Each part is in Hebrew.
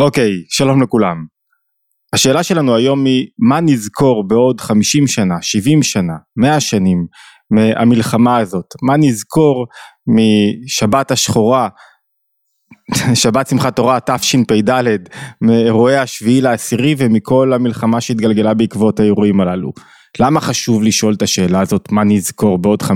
אוקיי, שלום לכולם. השאלה שלנו היום היא, מה נזכור בעוד 50 שנה, 70 שנה, 100 שנים מהמלחמה הזאת? מה נזכור משבת השחורה, שבת שמחת תורה תשפ"ד, מאירועי השביעי לעשירי ומכל המלחמה שהתגלגלה בעקבות האירועים הללו? למה חשוב לשאול את השאלה הזאת, מה נזכור בעוד 50-70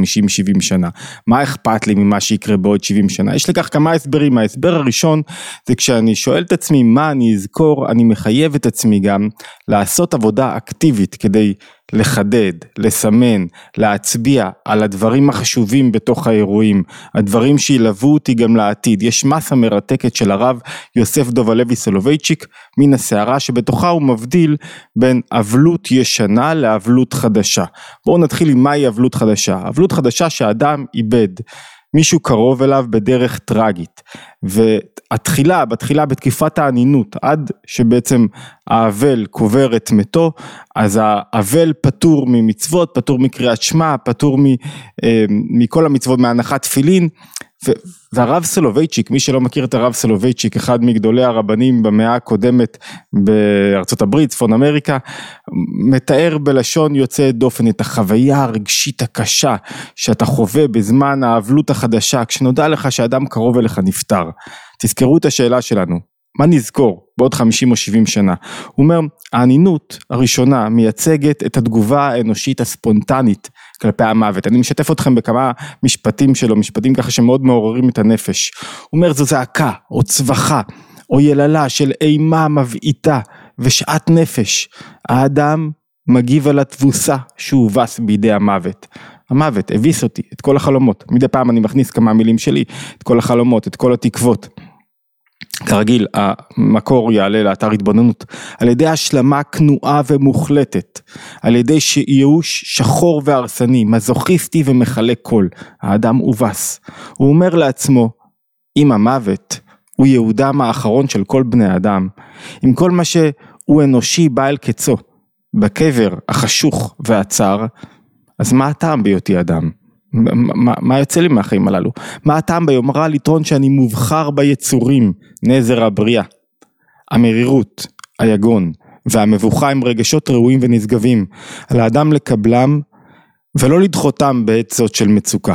שנה? מה אכפת לי ממה שיקרה בעוד 70 שנה? יש לכך כמה הסברים, ההסבר הראשון זה כשאני שואל את עצמי מה אני אזכור, אני מחייב את עצמי גם לעשות עבודה אקטיבית כדי לחדד, לסמן, להצביע על הדברים החשובים בתוך האירועים, הדברים שילוו אותי גם לעתיד. יש מסה מרתקת של הרב יוסף דוב הלוי סולובייצ'יק מן הסערה שבתוכה הוא מבדיל בין אבלות ישנה לאבלות חדשה. בואו נתחיל עם מהי אבלות חדשה. אבלות חדשה שאדם איבד מישהו קרוב אליו בדרך טרגית. והתחילה, בתחילה בתקופת האנינות עד שבעצם האבל קובר את מתו אז האבל פטור ממצוות, פטור מקריאת שמע, פטור אה, מכל המצוות מהנחת תפילין והרב סולובייצ'יק, מי שלא מכיר את הרב סולובייצ'יק, אחד מגדולי הרבנים במאה הקודמת בארצות הברית, צפון אמריקה, מתאר בלשון יוצא דופן את החוויה הרגשית הקשה שאתה חווה בזמן האבלות החדשה, כשנודע לך שאדם קרוב אליך נפטר. תזכרו את השאלה שלנו, מה נזכור בעוד 50 או 70 שנה? הוא אומר, האנינות הראשונה מייצגת את התגובה האנושית הספונטנית כלפי המוות. אני משתף אתכם בכמה משפטים שלו, משפטים ככה שמאוד מעוררים את הנפש. הוא אומר, זו זעקה או צווחה או יללה של אימה מבעיטה ושאט נפש. האדם מגיב על התבוסה שהובס בידי המוות. המוות הביס אותי, את כל החלומות. מדי פעם אני מכניס כמה מילים שלי, את כל החלומות, את כל התקוות. כרגיל המקור יעלה לאתר התבוננות. על ידי השלמה כנועה ומוחלטת. על ידי ייאוש שחור והרסני מזוכיסטי ומחלק קול. האדם הובס. הוא אומר לעצמו אם המוות הוא יהודם האחרון של כל בני אדם אם כל מה שהוא אנושי בא אל קצו. בקבר החשוך והצר. אז מה הטעם בהיותי אדם מה, מה יוצא לי מהחיים הללו? מה הטעם ביומרה לטעון שאני מובחר ביצורים, נזר הבריאה? המרירות, היגון והמבוכה הם רגשות ראויים ונשגבים, על האדם לקבלם ולא לדחותם בעת זאת של מצוקה.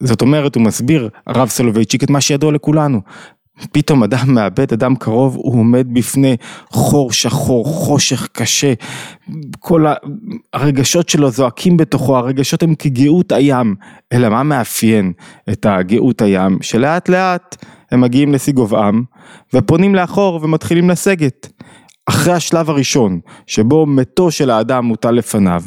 זאת אומרת, הוא מסביר, הרב סולובייצ'יק, את מה שידוע לכולנו. פתאום אדם מאבד אדם קרוב, הוא עומד בפני חור שחור, חושך קשה, כל הרגשות שלו זועקים בתוכו, הרגשות הם כגאות הים, אלא מה מאפיין את הגאות הים? שלאט לאט הם מגיעים לשיא גובהם ופונים לאחור ומתחילים לסגת. אחרי השלב הראשון, שבו מתו של האדם מוטל לפניו,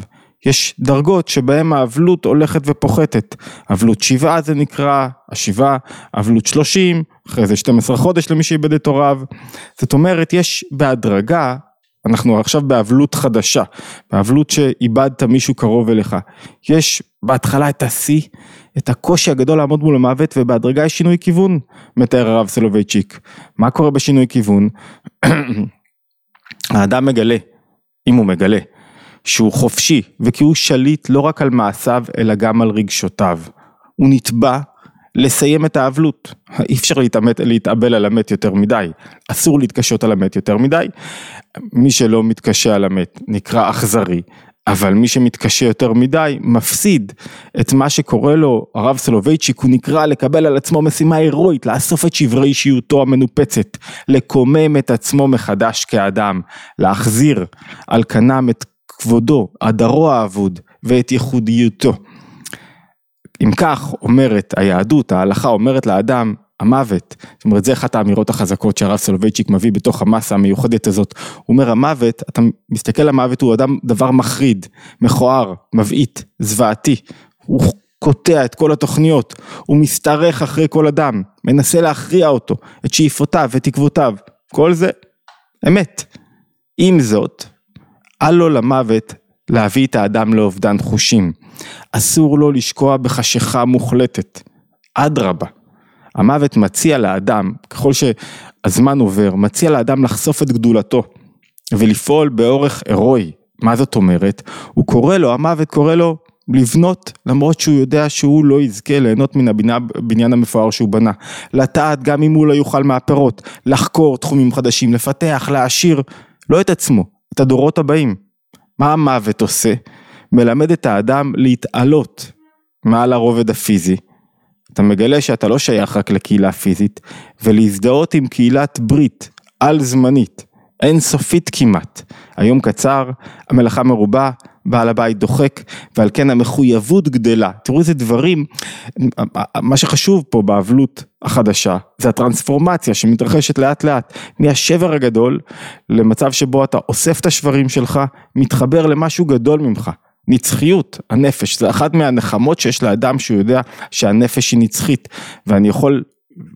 יש דרגות שבהם האבלות הולכת ופוחתת. אבלות שבעה זה נקרא, השבעה, אבלות שלושים, אחרי זה 12 חודש למי שאיבד את הוריו. זאת אומרת, יש בהדרגה, אנחנו עכשיו באבלות חדשה, באבלות שאיבדת מישהו קרוב אליך. יש בהתחלה את השיא, את הקושי הגדול לעמוד מול המוות, ובהדרגה יש שינוי כיוון, מתאר הרב סולובייצ'יק. מה קורה בשינוי כיוון? האדם מגלה, אם הוא מגלה, שהוא חופשי וכי הוא שליט לא רק על מעשיו אלא גם על רגשותיו. הוא נתבע לסיים את האבלות. אי אפשר להתאמת, להתאבל על המת יותר מדי, אסור להתקשות על המת יותר מדי. מי שלא מתקשה על המת נקרא אכזרי, אבל מי שמתקשה יותר מדי מפסיד את מה שקורה לו, הרב סולובייצ'יק הוא נקרא לקבל על עצמו משימה הירואית, לאסוף את שברי אישיותו המנופצת, לקומם את עצמו מחדש כאדם, להחזיר על כנם את כבודו, הדרו האבוד ואת ייחודיותו. אם כך אומרת היהדות, ההלכה אומרת לאדם, המוות, זאת אומרת זה אחת האמירות החזקות שהרב סולובייצ'יק מביא בתוך המסה המיוחדת הזאת, הוא אומר המוות, אתה מסתכל על המוות הוא אדם דבר מחריד, מכוער, מבעית, זוועתי, הוא קוטע את כל התוכניות, הוא משתרך אחרי כל אדם, מנסה להכריע אותו, את שאיפותיו ותקוותיו, כל זה אמת. עם זאת, אל לו למוות להביא את האדם לאובדן חושים. אסור לו לשקוע בחשיכה מוחלטת. אדרבה. המוות מציע לאדם, ככל שהזמן עובר, מציע לאדם לחשוף את גדולתו ולפעול באורך הירואי. מה זאת אומרת? הוא קורא לו, המוות קורא לו, לבנות למרות שהוא יודע שהוא לא יזכה ליהנות מן הבניין המפואר שהוא בנה, לטעת גם אם הוא לא יאכל מהפירות, לחקור תחומים חדשים, לפתח, להעשיר, לא את עצמו, את הדורות הבאים. מה המוות עושה? מלמד את האדם להתעלות מעל הרובד הפיזי. אתה מגלה שאתה לא שייך רק לקהילה פיזית, ולהזדהות עם קהילת ברית על זמנית, אינסופית כמעט. היום קצר, המלאכה מרובה, בעל הבית דוחק, ועל כן המחויבות גדלה. תראו איזה דברים, מה שחשוב פה באבלות החדשה, זה הטרנספורמציה שמתרחשת לאט לאט, מהשבר הגדול למצב שבו אתה אוסף את השברים שלך, מתחבר למשהו גדול ממך. נצחיות, הנפש, זה אחת מהנחמות שיש לאדם שהוא יודע שהנפש היא נצחית ואני יכול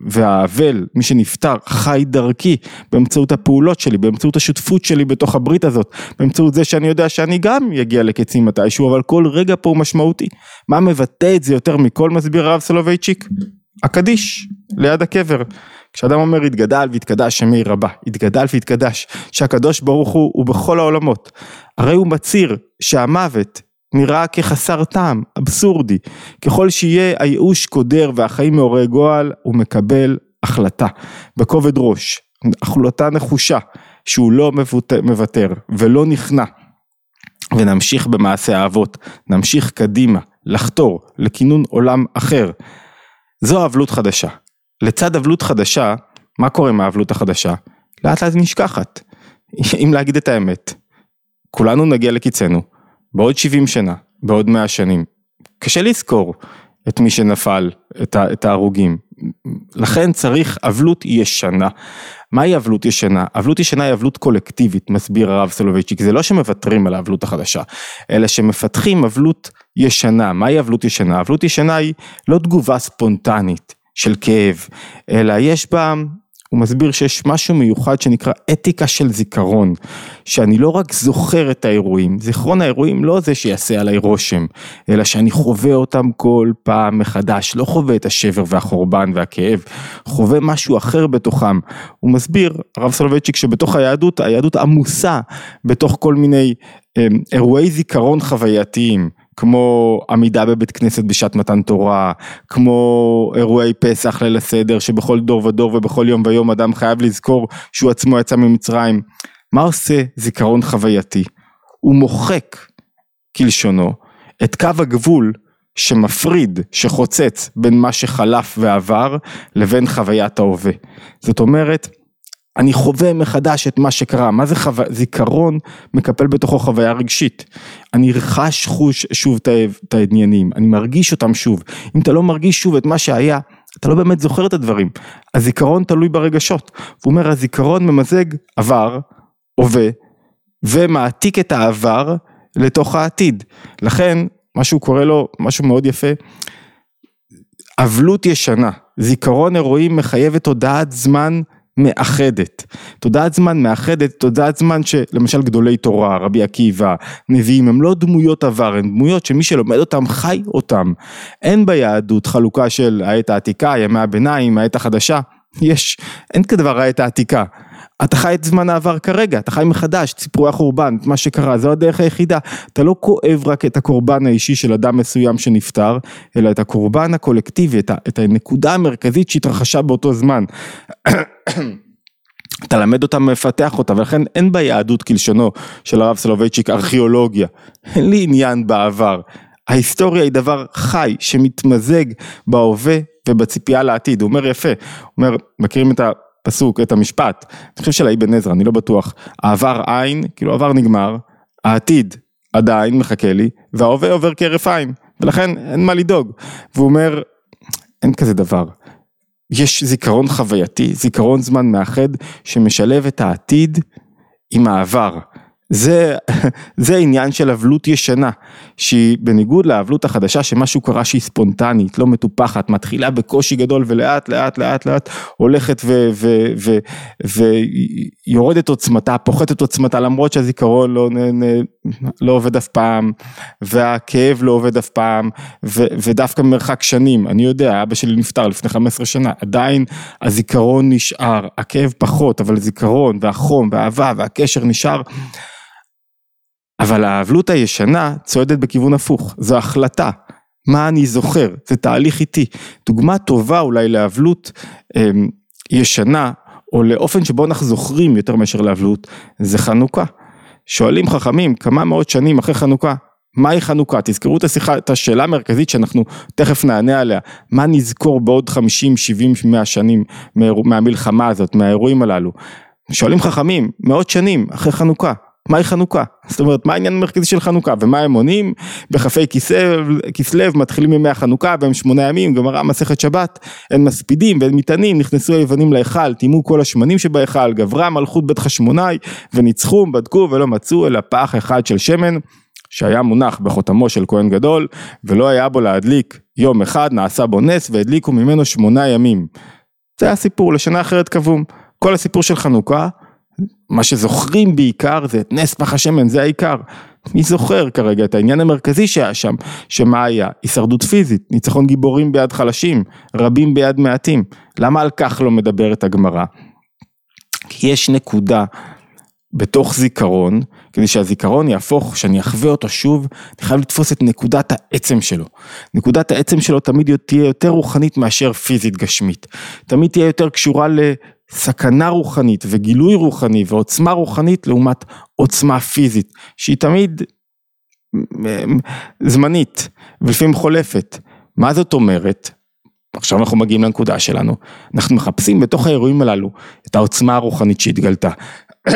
והאבל, מי שנפטר, חי דרכי באמצעות הפעולות שלי, באמצעות השותפות שלי בתוך הברית הזאת, באמצעות זה שאני יודע שאני גם אגיע לקצים מתישהו, אבל כל רגע פה הוא משמעותי. מה מבטא את זה יותר מכל מסביר הרב סולובייצ'יק? הקדיש, ליד הקבר. כשאדם אומר התגדל והתקדש שמי רבה, התגדל והתקדש, שהקדוש ברוך הוא הוא בכל העולמות. הרי הוא מצהיר שהמוות נראה כחסר טעם, אבסורדי. ככל שיהיה הייאוש קודר והחיים מעוררי גועל, הוא מקבל החלטה, בכובד ראש, החלטה נחושה, שהוא לא מוותר ולא נכנע. ונמשיך במעשה האבות, נמשיך קדימה, לחתור לכינון עולם אחר. זו אבלות חדשה. לצד אבלות חדשה, מה קורה עם האבלות החדשה? לאט לאט נשכחת. אם להגיד את האמת, כולנו נגיע לקיצנו, בעוד 70 שנה, בעוד 100 שנים. קשה לזכור את מי שנפל, את ההרוגים. לכן צריך אבלות ישנה. מהי אבלות ישנה? אבלות ישנה היא אבלות קולקטיבית, מסביר הרב סולובייצ'יק. זה לא שמוותרים על האבלות החדשה, אלא שמפתחים אבלות ישנה. מהי אבלות ישנה? אבלות ישנה היא לא תגובה ספונטנית של כאב, אלא יש בה הוא מסביר שיש משהו מיוחד שנקרא אתיקה של זיכרון, שאני לא רק זוכר את האירועים, זיכרון האירועים לא זה שיעשה עליי רושם, אלא שאני חווה אותם כל פעם מחדש, לא חווה את השבר והחורבן והכאב, חווה משהו אחר בתוכם. הוא מסביר, הרב סולובייצ'יק, שבתוך היהדות, היהדות עמוסה בתוך כל מיני אה, אירועי זיכרון חווייתיים. כמו עמידה בבית כנסת בשעת מתן תורה, כמו אירועי פסח, ליל הסדר, שבכל דור ודור ובכל יום ויום אדם חייב לזכור שהוא עצמו יצא ממצרים. מה עושה זיכרון חווייתי? הוא מוחק, כלשונו, את קו הגבול שמפריד, שחוצץ בין מה שחלף ועבר לבין חוויית ההווה. זאת אומרת, אני חווה מחדש את מה שקרה, מה זה חו... זיכרון מקפל בתוכו חוויה רגשית. אני חש חוש שוב את העניינים, אני מרגיש אותם שוב. אם אתה לא מרגיש שוב את מה שהיה, אתה לא באמת זוכר את הדברים. הזיכרון תלוי ברגשות. הוא אומר, הזיכרון ממזג עבר, הווה, ומעתיק את העבר לתוך העתיד. לכן, מה שהוא קורא לו, משהו מאוד יפה, אבלות ישנה. זיכרון אירועים מחייב את הודעת זמן מאחדת. תודעת זמן מאחדת, תודעת זמן שלמשל גדולי תורה, רבי עקיבא, נביאים, הם לא דמויות עבר, הם דמויות שמי שלומד אותם חי אותם. אין ביהדות חלוקה של העת העתיקה, ימי הביניים, העת החדשה. יש, אין כדבר העת העתיקה. אתה חי את זמן העבר כרגע, אתה חי מחדש את סיפורי החורבן, את מה שקרה, זו הדרך היחידה. אתה לא כואב רק את הקורבן האישי של אדם מסוים שנפטר, אלא את הקורבן הקולקטיבי, את, הנקודה המרכזית שהתרחשה באותו זמן. אתה למד אותה, מפתח אותה, ולכן אין ביהדות כלשונו של הרב סולובייצ'יק ארכיאולוגיה. אין לי עניין בעבר. ההיסטוריה היא דבר חי שמתמזג בהווה ובציפייה לעתיד. הוא אומר יפה, הוא אומר, מכירים את הפסוק, את המשפט, אני חושב של האבן עזרא, אני לא בטוח, העבר עין, כאילו העבר נגמר, העתיד עדיין מחכה לי, וההווה עובר כהרף עין, ולכן אין מה לדאוג. והוא אומר, אין כזה דבר. יש זיכרון חווייתי, זיכרון זמן מאחד, שמשלב את העתיד עם העבר. זה, זה עניין של אבלות ישנה, שהיא בניגוד לאבלות החדשה שמשהו קרה שהיא ספונטנית, לא מטופחת, מתחילה בקושי גדול ולאט לאט לאט לאט הולכת ויורדת עוצמתה, פוחתת עוצמתה למרות שהזיכרון לא, נ, נ, לא עובד אף פעם והכאב לא עובד אף פעם ו, ודווקא ממרחק שנים, אני יודע, אבא שלי נפטר לפני 15 שנה, עדיין הזיכרון נשאר, הכאב פחות, אבל הזיכרון והחום והאהבה והקשר נשאר אבל האבלות הישנה צועדת בכיוון הפוך, זו החלטה. מה אני זוכר, זה תהליך איטי. דוגמה טובה אולי לאבלות אה, ישנה, או לאופן שבו אנחנו זוכרים יותר מאשר לאבלות, זה חנוכה. שואלים חכמים כמה מאות שנים אחרי חנוכה, מהי חנוכה? תזכרו את השיחה, את השאלה המרכזית שאנחנו תכף נענה עליה, מה נזכור בעוד 50, 70, 100 שנים מהמלחמה הזאת, מהאירועים הללו? שואלים חכמים, מאות שנים אחרי חנוכה, מהי חנוכה? זאת אומרת, מה העניין המרכזי של חנוכה? ומה הם עונים? בכ"ה כסלו מתחילים ימי החנוכה והם שמונה ימים, גמרא מסכת שבת, אין מספידים ואין מטענים, נכנסו היוונים להיכל, טימאו כל השמנים שבהיכל, גברה מלכות בית חשמונאי, וניצחו, בדקו ולא מצאו אלא פח אחד של שמן. שהיה מונח בחותמו של כהן גדול ולא היה בו להדליק יום אחד נעשה בו נס והדליקו ממנו שמונה ימים. זה הסיפור לשנה אחרת קבום. כל הסיפור של חנוכה מה שזוכרים בעיקר זה את נס פח השמן, זה העיקר. מי זוכר כרגע את העניין המרכזי שהיה שם, שמה היה? הישרדות פיזית, ניצחון גיבורים ביד חלשים, רבים ביד מעטים. למה על כך לא מדברת הגמרא? כי יש נקודה בתוך זיכרון, כדי שהזיכרון יהפוך, שאני אחווה אותו שוב, אני חייב לתפוס את נקודת העצם שלו. נקודת העצם שלו תמיד תהיה יותר רוחנית מאשר פיזית גשמית. תמיד תהיה יותר קשורה סכנה רוחנית וגילוי רוחני ועוצמה רוחנית לעומת עוצמה פיזית שהיא תמיד זמנית ולפעמים חולפת. מה זאת אומרת? עכשיו אנחנו מגיעים לנקודה שלנו, אנחנו מחפשים בתוך האירועים הללו את העוצמה הרוחנית שהתגלתה.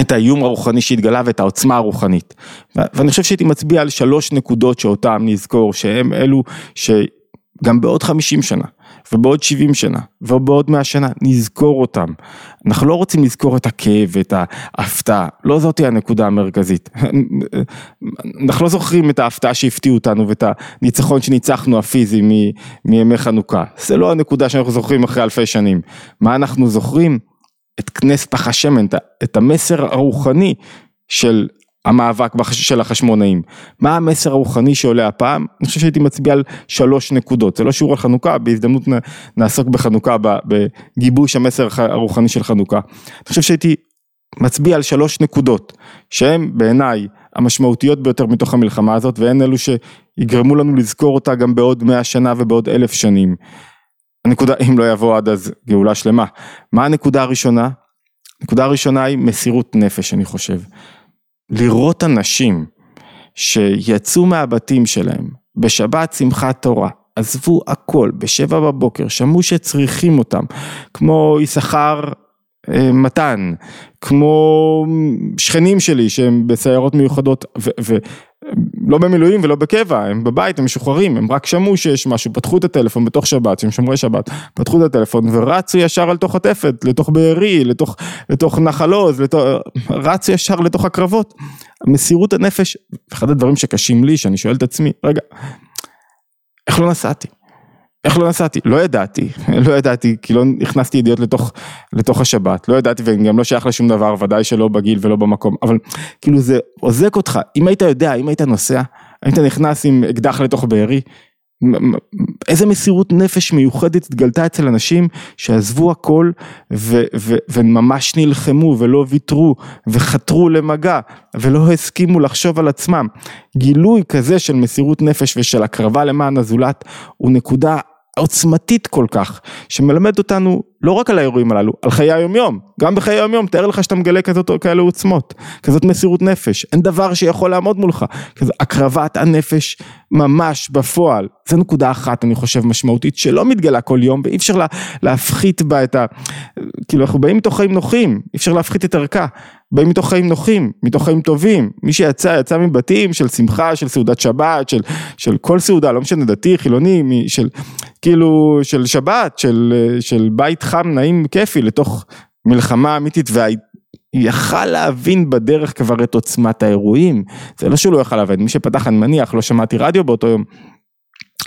את האיום הרוחני שהתגלה ואת העוצמה הרוחנית. ואני חושב שהייתי מצביע על שלוש נקודות שאותן נזכור, שהם אלו שגם בעוד חמישים שנה ובעוד 70 שנה, ובעוד 100 שנה, נזכור אותם. אנחנו לא רוצים לזכור את הכאב ואת ההפתעה, לא זאתי הנקודה המרכזית. אנחנו לא זוכרים את ההפתעה שהפתיעו אותנו ואת הניצחון שניצחנו הפיזי מימי חנוכה. זה לא הנקודה שאנחנו זוכרים אחרי אלפי שנים. מה אנחנו זוכרים? את כנס פח השמן, את המסר הרוחני של המאבק של החשמונאים. מה המסר הרוחני שעולה הפעם? אני חושב שהייתי מצביע על שלוש נקודות, זה לא שיעור על חנוכה, בהזדמנות נעסוק בחנוכה, בגיבוש המסר הרוחני של חנוכה. אני חושב שהייתי מצביע על שלוש נקודות, שהן בעיניי המשמעותיות ביותר מתוך המלחמה הזאת, והן אלו שיגרמו לנו לזכור אותה גם בעוד מאה שנה ובעוד אלף שנים. הנקודה, אם לא יבוא עד אז גאולה שלמה. מה הנקודה הראשונה? הנקודה הראשונה היא מסירות נפש, אני חושב. לראות אנשים שיצאו מהבתים שלהם בשבת שמחת תורה, עזבו הכל בשבע בבוקר, שמעו שצריכים אותם, כמו יששכר אה, מתן, כמו שכנים שלי שהם בסיירות מיוחדות ולא במילואים ולא בקבע, הם בבית, הם משוחררים, הם רק שמעו שיש משהו, פתחו את הטלפון בתוך שבת, שהם שומרי שבת, פתחו את הטלפון ורצו ישר על תוך התפת, לתוך בארי, לתוך, לתוך נחל עוז, רצו ישר לתוך הקרבות. מסירות הנפש, אחד הדברים שקשים לי, שאני שואל את עצמי, רגע, איך לא נסעתי? איך לא נסעתי? לא ידעתי, לא ידעתי, כי לא הכנסתי ידיעות לתוך, לתוך השבת, לא ידעתי ואני גם לא שייך לשום דבר, ודאי שלא בגיל ולא במקום, אבל כאילו זה עוזק אותך, אם היית יודע, אם היית נוסע, היית נכנס עם אקדח לתוך בארי, איזה מסירות נפש מיוחדת התגלתה אצל אנשים שעזבו הכל ו, ו, וממש נלחמו ולא ויתרו וחתרו למגע ולא הסכימו לחשוב על עצמם. גילוי כזה של מסירות נפש ושל הקרבה למען הזולת הוא נקודה עוצמתית כל כך, שמלמד אותנו לא רק על האירועים הללו, על חיי היומיום, גם בחיי היומיום, תאר לך שאתה מגלה כזאת, כאלה עוצמות, כזאת מסירות נפש, אין דבר שיכול לעמוד מולך, כזאת הקרבת הנפש ממש בפועל, זו נקודה אחת אני חושב משמעותית שלא מתגלה כל יום ואי אפשר לה, להפחית בה את ה... כאילו אנחנו באים מתוך חיים נוחים, אי אפשר להפחית את ערכה, באים מתוך חיים נוחים, מתוך חיים טובים, מי שיצא יצא מבתים של שמחה, של סעודת שבת, של, של כל סעודה, לא משנה דתי, חילוני, של כאילו של שבת, של, של בית חם נעים כיפי לתוך מלחמה אמיתית ויכל להבין בדרך כבר את עוצמת האירועים, זה לא שהוא לא יכל להבין, מי שפתח אני מניח, לא שמעתי רדיו באותו יום,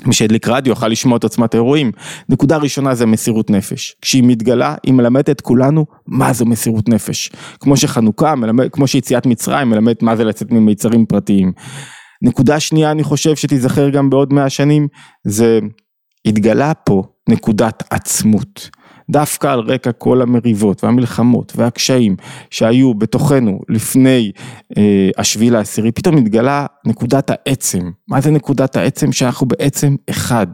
מי שהדליק רדיו יוכל לשמוע את עוצמת האירועים. נקודה ראשונה זה מסירות נפש. כשהיא מתגלה, היא מלמדת את כולנו מה זו מסירות נפש. כמו שחנוכה, מלמד, כמו שיציאת מצרים מלמדת מה זה לצאת ממיצרים פרטיים. נקודה שנייה אני חושב שתיזכר גם בעוד מאה שנים, זה התגלה פה נקודת עצמות. דווקא על רקע כל המריבות והמלחמות והקשיים שהיו בתוכנו לפני אה, השביעי לעשירי, פתאום התגלה נקודת העצם. מה זה נקודת העצם? שאנחנו בעצם אחד.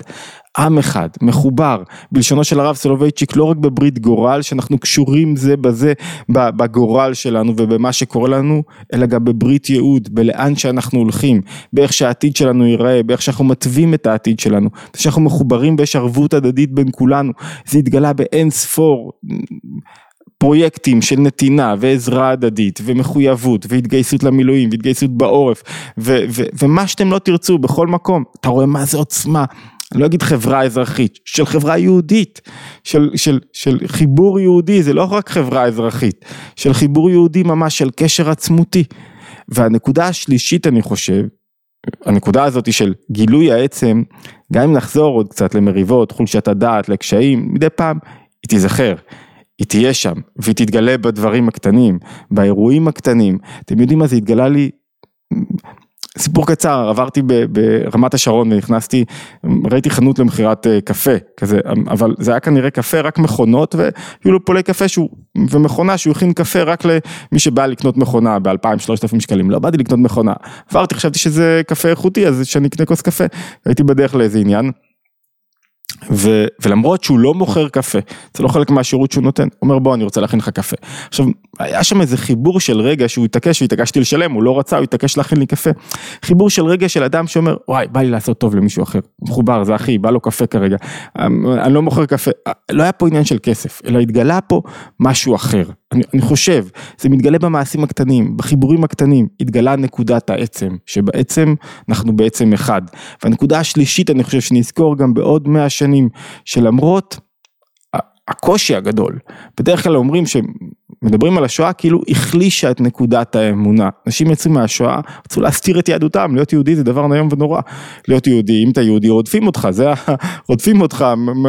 עם אחד, מחובר, בלשונו של הרב סולובייצ'יק, לא רק בברית גורל, שאנחנו קשורים זה בזה, בגורל שלנו ובמה שקורה לנו, אלא גם בברית ייעוד, בלאן שאנחנו הולכים, באיך שהעתיד שלנו ייראה, באיך שאנחנו מתווים את העתיד שלנו, שאנחנו מחוברים ויש ערבות הדדית בין כולנו, זה התגלה באין ספור. פרויקטים של נתינה ועזרה הדדית ומחויבות והתגייסות למילואים והתגייסות בעורף ו- ו- ומה שאתם לא תרצו בכל מקום, אתה רואה מה זה עוצמה, אני לא אגיד חברה אזרחית, של חברה יהודית, של, של, של חיבור יהודי, זה לא רק חברה אזרחית, של חיבור יהודי ממש, של קשר עצמותי. והנקודה השלישית אני חושב, הנקודה הזאת של גילוי העצם, גם אם נחזור עוד קצת למריבות, חולשת הדעת, לקשיים, מדי פעם היא תיזכר. היא תהיה שם, והיא תתגלה בדברים הקטנים, באירועים הקטנים. אתם יודעים מה זה התגלה לי סיפור קצר, עברתי ברמת השרון ונכנסתי, ראיתי חנות למכירת אה, קפה כזה, אבל זה היה כנראה קפה רק מכונות והיו לו פולי קפה שהוא, ומכונה שהוא הכין קפה רק למי שבא לקנות מכונה ב-2,000-3,000 שקלים, לא באתי לקנות מכונה, עברתי, חשבתי שזה קפה איכותי אז שאני אקנה כוס קפה, הייתי בדרך לאיזה עניין. ו, ולמרות שהוא לא מוכר קפה, זה לא חלק מהשירות שהוא נותן, הוא אומר בוא אני רוצה להכין לך קפה. עכשיו, היה שם איזה חיבור של רגע שהוא התעקש והתעקשתי לשלם, הוא לא רצה, הוא התעקש להכין לי קפה. חיבור של רגע של אדם שאומר, וואי, בא לי לעשות טוב למישהו אחר, מחובר, זה אחי, בא לו קפה כרגע, אני לא מוכר קפה, לא היה פה עניין של כסף, אלא התגלה פה משהו אחר. אני, אני חושב, זה מתגלה במעשים הקטנים, בחיבורים הקטנים, התגלה נקודת העצם, שבעצם אנחנו בעצם אחד. והנקודה השלישית, אני חושב שנזכור גם בעוד מאה שנים, שלמרות הקושי הגדול, בדרך כלל אומרים שמדברים על השואה כאילו החלישה את נקודת האמונה. אנשים יצאו מהשואה, רצו להסתיר את יהדותם, להיות יהודי זה דבר נאום ונורא. להיות יהודי, אם אתה יהודי רודפים אותך, זה רודפים אותך,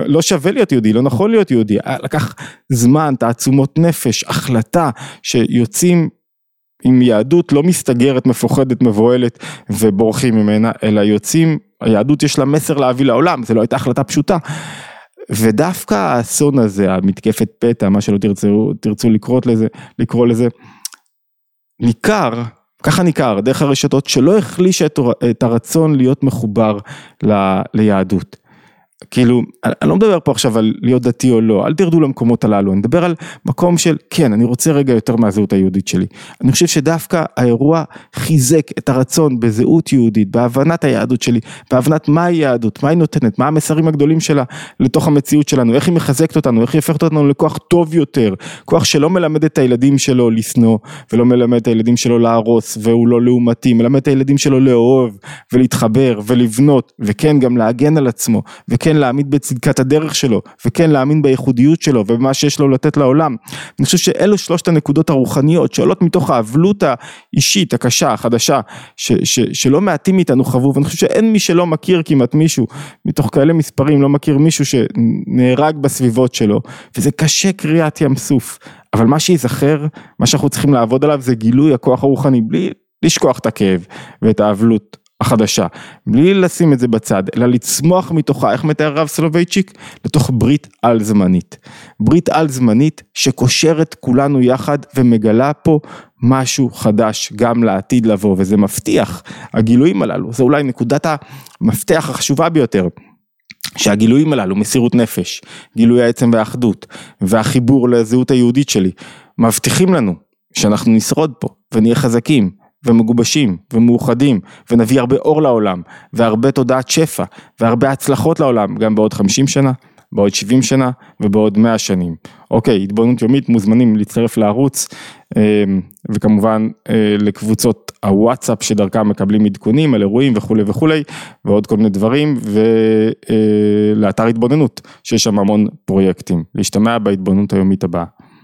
לא שווה להיות יהודי, לא נכון להיות יהודי. לקח זמן, תעצומות נפש, החלטה, שיוצאים עם יהדות לא מסתגרת, מפוחדת, מבוהלת ובורחים ממנה, אלא יוצאים, היהדות יש לה מסר להביא לעולם, זו לא הייתה החלטה פשוטה. ודווקא האסון הזה, המתקפת פתע, מה שלא תרצו, תרצו לקרוא לזה, לקרוא לזה, ניכר, ככה ניכר, דרך הרשתות, שלא החלישה את הרצון להיות מחובר ל, ליהדות. כאילו, אני לא מדבר פה עכשיו על להיות דתי או לא, אל תרדו למקומות הללו, אני מדבר על מקום של, כן, אני רוצה רגע יותר מהזהות היהודית שלי. אני חושב שדווקא האירוע חיזק את הרצון בזהות יהודית, בהבנת היהדות שלי, בהבנת מה היא יהדות, מה היא נותנת, מה המסרים הגדולים שלה לתוך המציאות שלנו, איך היא מחזקת אותנו, איך היא הופכת אותנו לכוח טוב יותר, כוח שלא מלמד את הילדים שלו לשנוא, ולא מלמד את הילדים שלו להרוס, והוא לא לעומתי, מלמד את הילדים שלו לאהוב, ולהתחבר, ולבנות, וכן גם להגן על עצמו, וכן להעמיד בצדקת הדרך שלו, וכן להאמין בייחודיות שלו ובמה שיש לו לתת לעולם. אני חושב שאלו שלושת הנקודות הרוחניות שעולות מתוך האבלות האישית הקשה, החדשה, ש, ש, שלא מעטים מאיתנו חוו, ואני חושב שאין מי שלא מכיר כמעט מישהו, מתוך כאלה מספרים לא מכיר מישהו שנהרג בסביבות שלו, וזה קשה קריאת ים סוף. אבל מה שייזכר, מה שאנחנו צריכים לעבוד עליו זה גילוי הכוח הרוחני, בלי לשכוח את הכאב ואת האבלות החדשה, בלי לשים את זה בצד, אלא לצמוח מתוכה, איך מתאר הרב סולובייצ'יק? לתוך ברית על זמנית. ברית על זמנית שקושרת כולנו יחד ומגלה פה משהו חדש גם לעתיד לבוא, וזה מבטיח, הגילויים הללו, זה אולי נקודת המפתח החשובה ביותר. שהגילויים הללו, מסירות נפש, גילוי העצם והאחדות, והחיבור לזהות היהודית שלי, מבטיחים לנו שאנחנו נשרוד פה ונהיה חזקים ומגובשים ומאוחדים ונביא הרבה אור לעולם והרבה תודעת שפע והרבה הצלחות לעולם גם בעוד 50 שנה, בעוד 70 שנה ובעוד 100 שנים. אוקיי, התבוננות יומית מוזמנים להצטרף לערוץ אמ, וכמובן אה, לקבוצות הוואטסאפ שדרכם מקבלים עדכונים על אירועים וכולי וכולי ועוד כל מיני דברים ולאתר אה, התבוננות שיש שם המון פרויקטים. להשתמע בהתבוננות היומית הבאה.